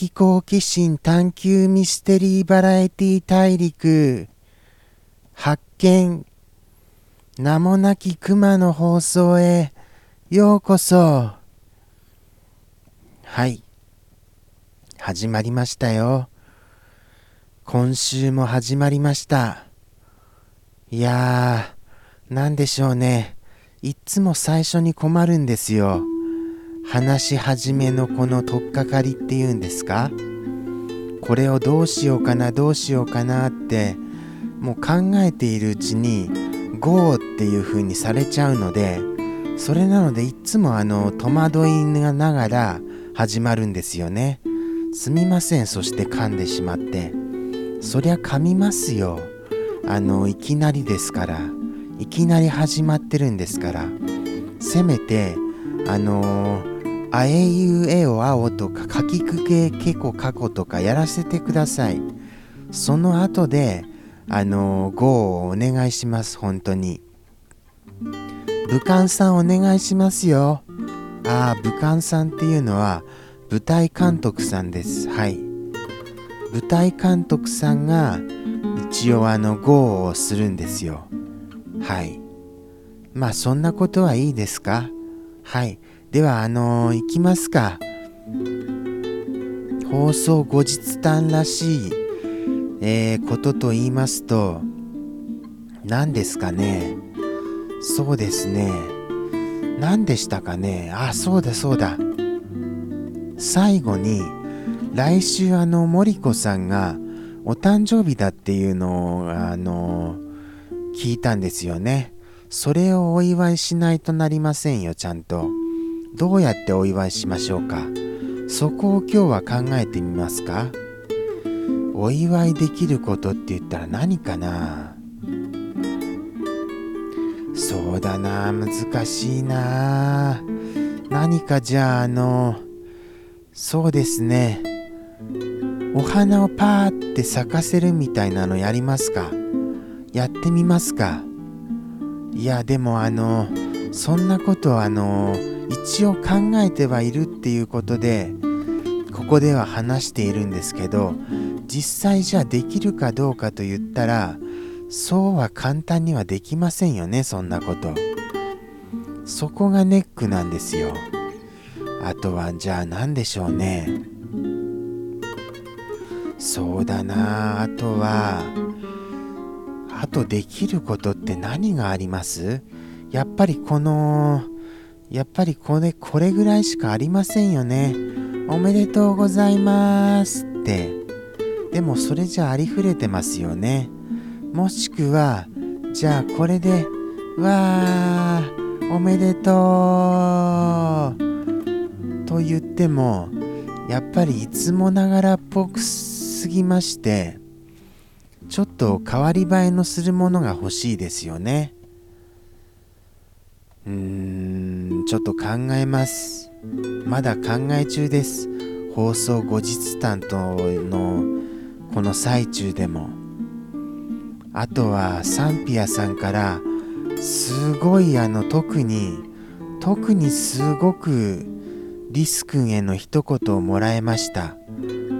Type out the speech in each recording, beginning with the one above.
的好奇心探求ミステリーバラエティ大陸。発見。名もなき熊の放送へ。ようこそ。はい。始まりましたよ。今週も始まりました。いやーなんでしょうね。いっつも最初に困るんですよ。話し始めのこの取っかかりっていうんですか？これをどうしようかなどうしようかなってもう考えているうちに GO っていう風にされちゃうのでそれなのでいつもあの戸惑いながら始まるんですよね。すみませんそして噛んでしまって。そりゃ噛みますよ。あのいきなりですから。いきなり始まってるんですから。せめてあのーあえいうえおあおとかかきくけけこかことかやらせてください。その後であのー、GO をお願いします本当に。武漢さんお願いしますよ。ああ武漢さんっていうのは舞台監督さんです。はい。舞台監督さんが一応あの GO をするんですよ。はい。まあそんなことはいいですか？はい。では、あのー、いきますか。放送後日談らしい、えー、ことと言いますと、何ですかね。そうですね。何でしたかね。あ、そうだそうだ。最後に、来週あの、森子さんがお誕生日だっていうのを、あの、聞いたんですよね。それをお祝いしないとなりませんよ、ちゃんと。どうやってお祝いしましょうか？そこを今日は考えてみますか？お祝いできることって言ったら何かな？そうだな難しいな。何かじゃああのそうですね。お花をパーって咲かせるみたいなのやりますか？やってみますか？いやでもあのそんなことあの一応考えてはいるっていうことでここでは話しているんですけど実際じゃあできるかどうかと言ったらそうは簡単にはできませんよねそんなこと。そこがネックなんですよ。あとはじゃあ何でしょうね。そうだな。あとはあとできることって何があります？やっぱりこのやっぱりこれ、これぐらいしかありませんよね。おめでとうございますって。でもそれじゃありふれてますよね。もしくは、じゃあこれで、わー、おめでとうと言っても、やっぱりいつもながらっぽくすぎまして、ちょっと変わり映えのするものが欲しいですよね。うーん、ちょっと考えます。まだ考え中です。放送後日談とのこの最中でも。あとはサンピアさんからすごいあの特に特にすごくリス君への一言をもらえました。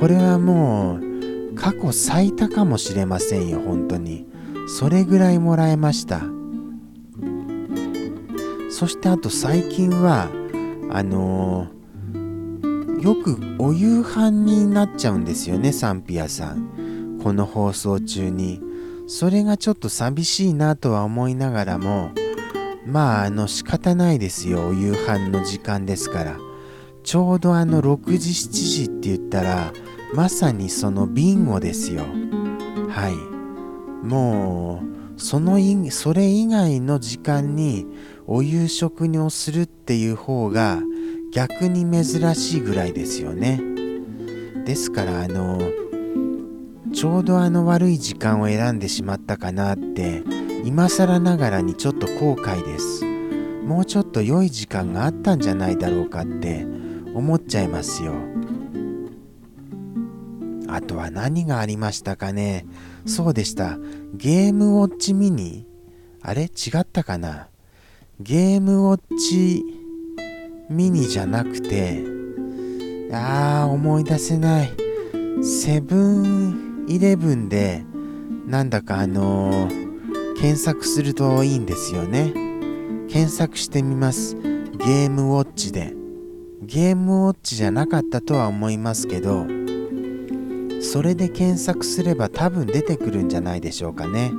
これはもう過去最多かもしれませんよ、本当に。それぐらいもらえました。そしてあと最近はあのー、よくお夕飯になっちゃうんですよねサンピアさん。この放送中に。それがちょっと寂しいなとは思いながらもまああの仕方ないですよお夕飯の時間ですから。ちょうどあの6時7時って言ったらまさにそのビンゴですよ。はい。もうそのそれ以外の時間にお夕食にをするっていう方が逆に珍しいぐらいですよね。ですからあのちょうどあの悪い時間を選んでしまったかなって今更ながらにちょっと後悔です。もうちょっと良い時間があったんじゃないだろうかって思っちゃいますよ。あとは何がありましたかね。そうでした。ゲームウォッチミニ。あれ？違ったかな？ゲームウォッチミニじゃなくて、あー思い出せない。セブンイレブンでなんだかあのー、検索するといいんですよね。検索してみます。ゲームウォッチで。ゲームウォッチじゃなかったとは思いますけどそれで検索すれば多分出てくるんじゃないでしょうかね。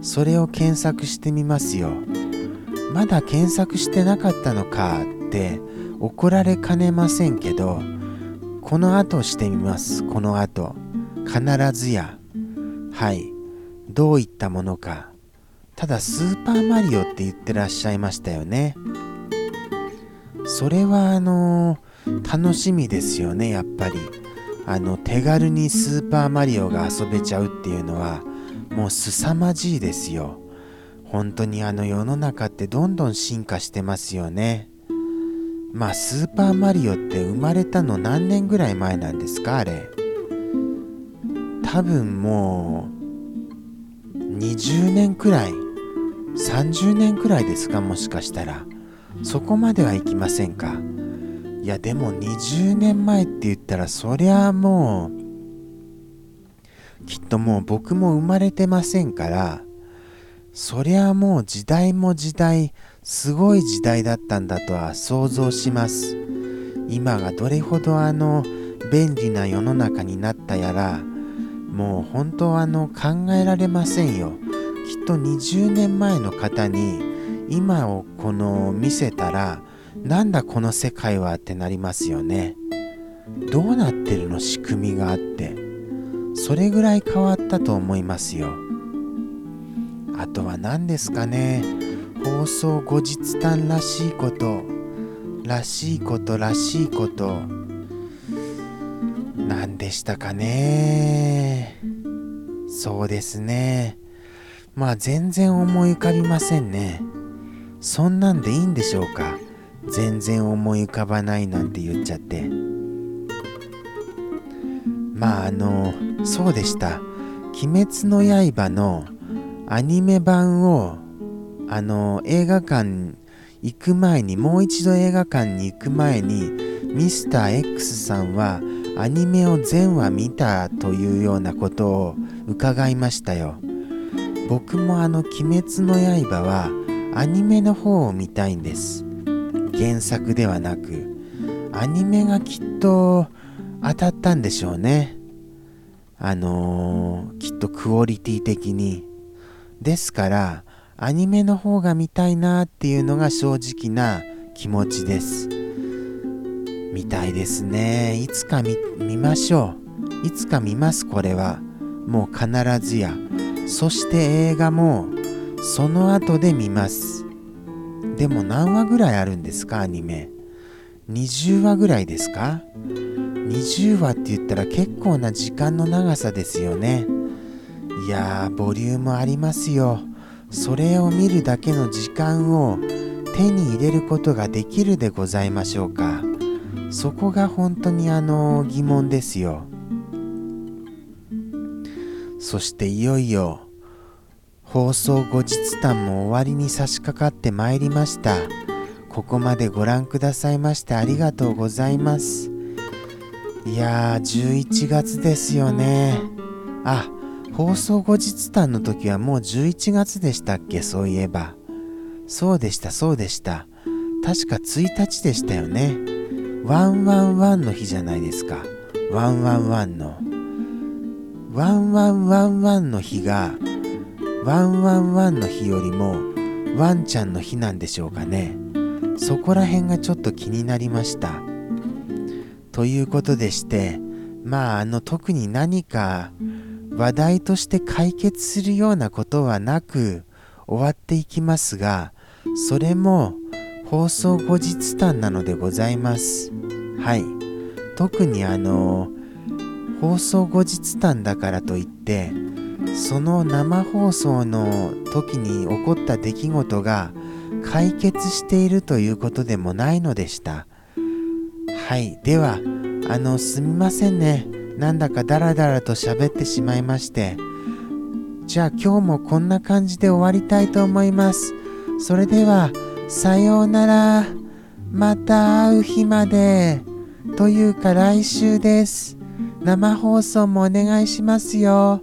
それを検索してみますよ。まだ検索してなかったのかって怒られかねませんけどこの後してみます。この後。必ずや。はい。どういったものか。ただスーパーマリオって言ってらっしゃいましたよね。それはあの楽しみですよねやっぱり。あの手軽にスーパーマリオが遊べちゃうっていうのはもう凄まじいですよ。本当にあの世の中ってどんどん進化してますよね。まあスーパーマリオって生まれたの何年ぐらい前なんですかあれ。多分もう20年くらい30年くらいですかもしかしたら。そこまではいきませんか。いやでも20年前って言ったらそりゃもうきっともう僕も生まれてませんからそりゃもう時代も時代すごい時代だったんだとは想像します。今がどれほどあの便利な世の中になったやらもう本当あの考えられませんよ。きっと20年前の方に今をこの見せたらなんだこの世界はってなりますよね。どうなってるの仕組みがあって。それぐらい変わったと思いますよ。あとは何ですかね。放送後日談らしいこと。らしいことらしいこと。何でしたかね。そうですね。まあ全然思い浮かびませんね。そんなんでいいんでしょうか。全然思い浮かばないなんて言っちゃって。まああのそうでした「鬼滅の刃」のアニメ版をあの映画館行く前にもう一度映画館に行く前にミスター x さんはアニメを全話見たというようなことを伺いましたよ。僕もあの「鬼滅の刃」はアニメの方を見たいんです。原作ではなく。アニメがきっと当たったんでしょうね。あのー、きっとクオリティ的に。ですからアニメの方が見たいなっていうのが正直な気持ちです。見たいですね。いつか見ましょう。いつか見ますこれは。もう必ずや。そして映画もその後で見ます。でも何話ぐらいあるんですかアニメ。20話ぐらいですか。20話って言ったら結構な時間の長さですよね。いやーボリュームありますよ。それを見るだけの時間を手に入れることができるでございましょうか。そこが本当にあの疑問ですよ。そしていよいよ放送後日談も終わりに差し掛かってまいりました。ここまでご覧くださいましてありがとうございます。いやー11月ですよね。あ放送後日談の時はもう11月でしたっけ？そういえば。そうでしたそうでした。確か1日でしたよね。ワンワンワンの日じゃないですか。ワンワンワンの。ワンワンワンワンの日がワンワンワンの日よりもワンちゃんの日なんでしょうかね。そこら辺がちょっと気になりました。ということでしてまああの特に何か話題として解決するようなことはなく終わっていきますがそれも放送後日談なのでございます。はい。特にあの放送後日談だからといってその生放送の時に起こった出来事が解決しているということでもないのでした。はい。ではあのすみませんね。なんだかダラダラと喋ってしまいましてじゃあ今日もこんな感じで終わりたいと思いますそれではさようならまた会う日までというか来週です。生放送もお願いしますよ。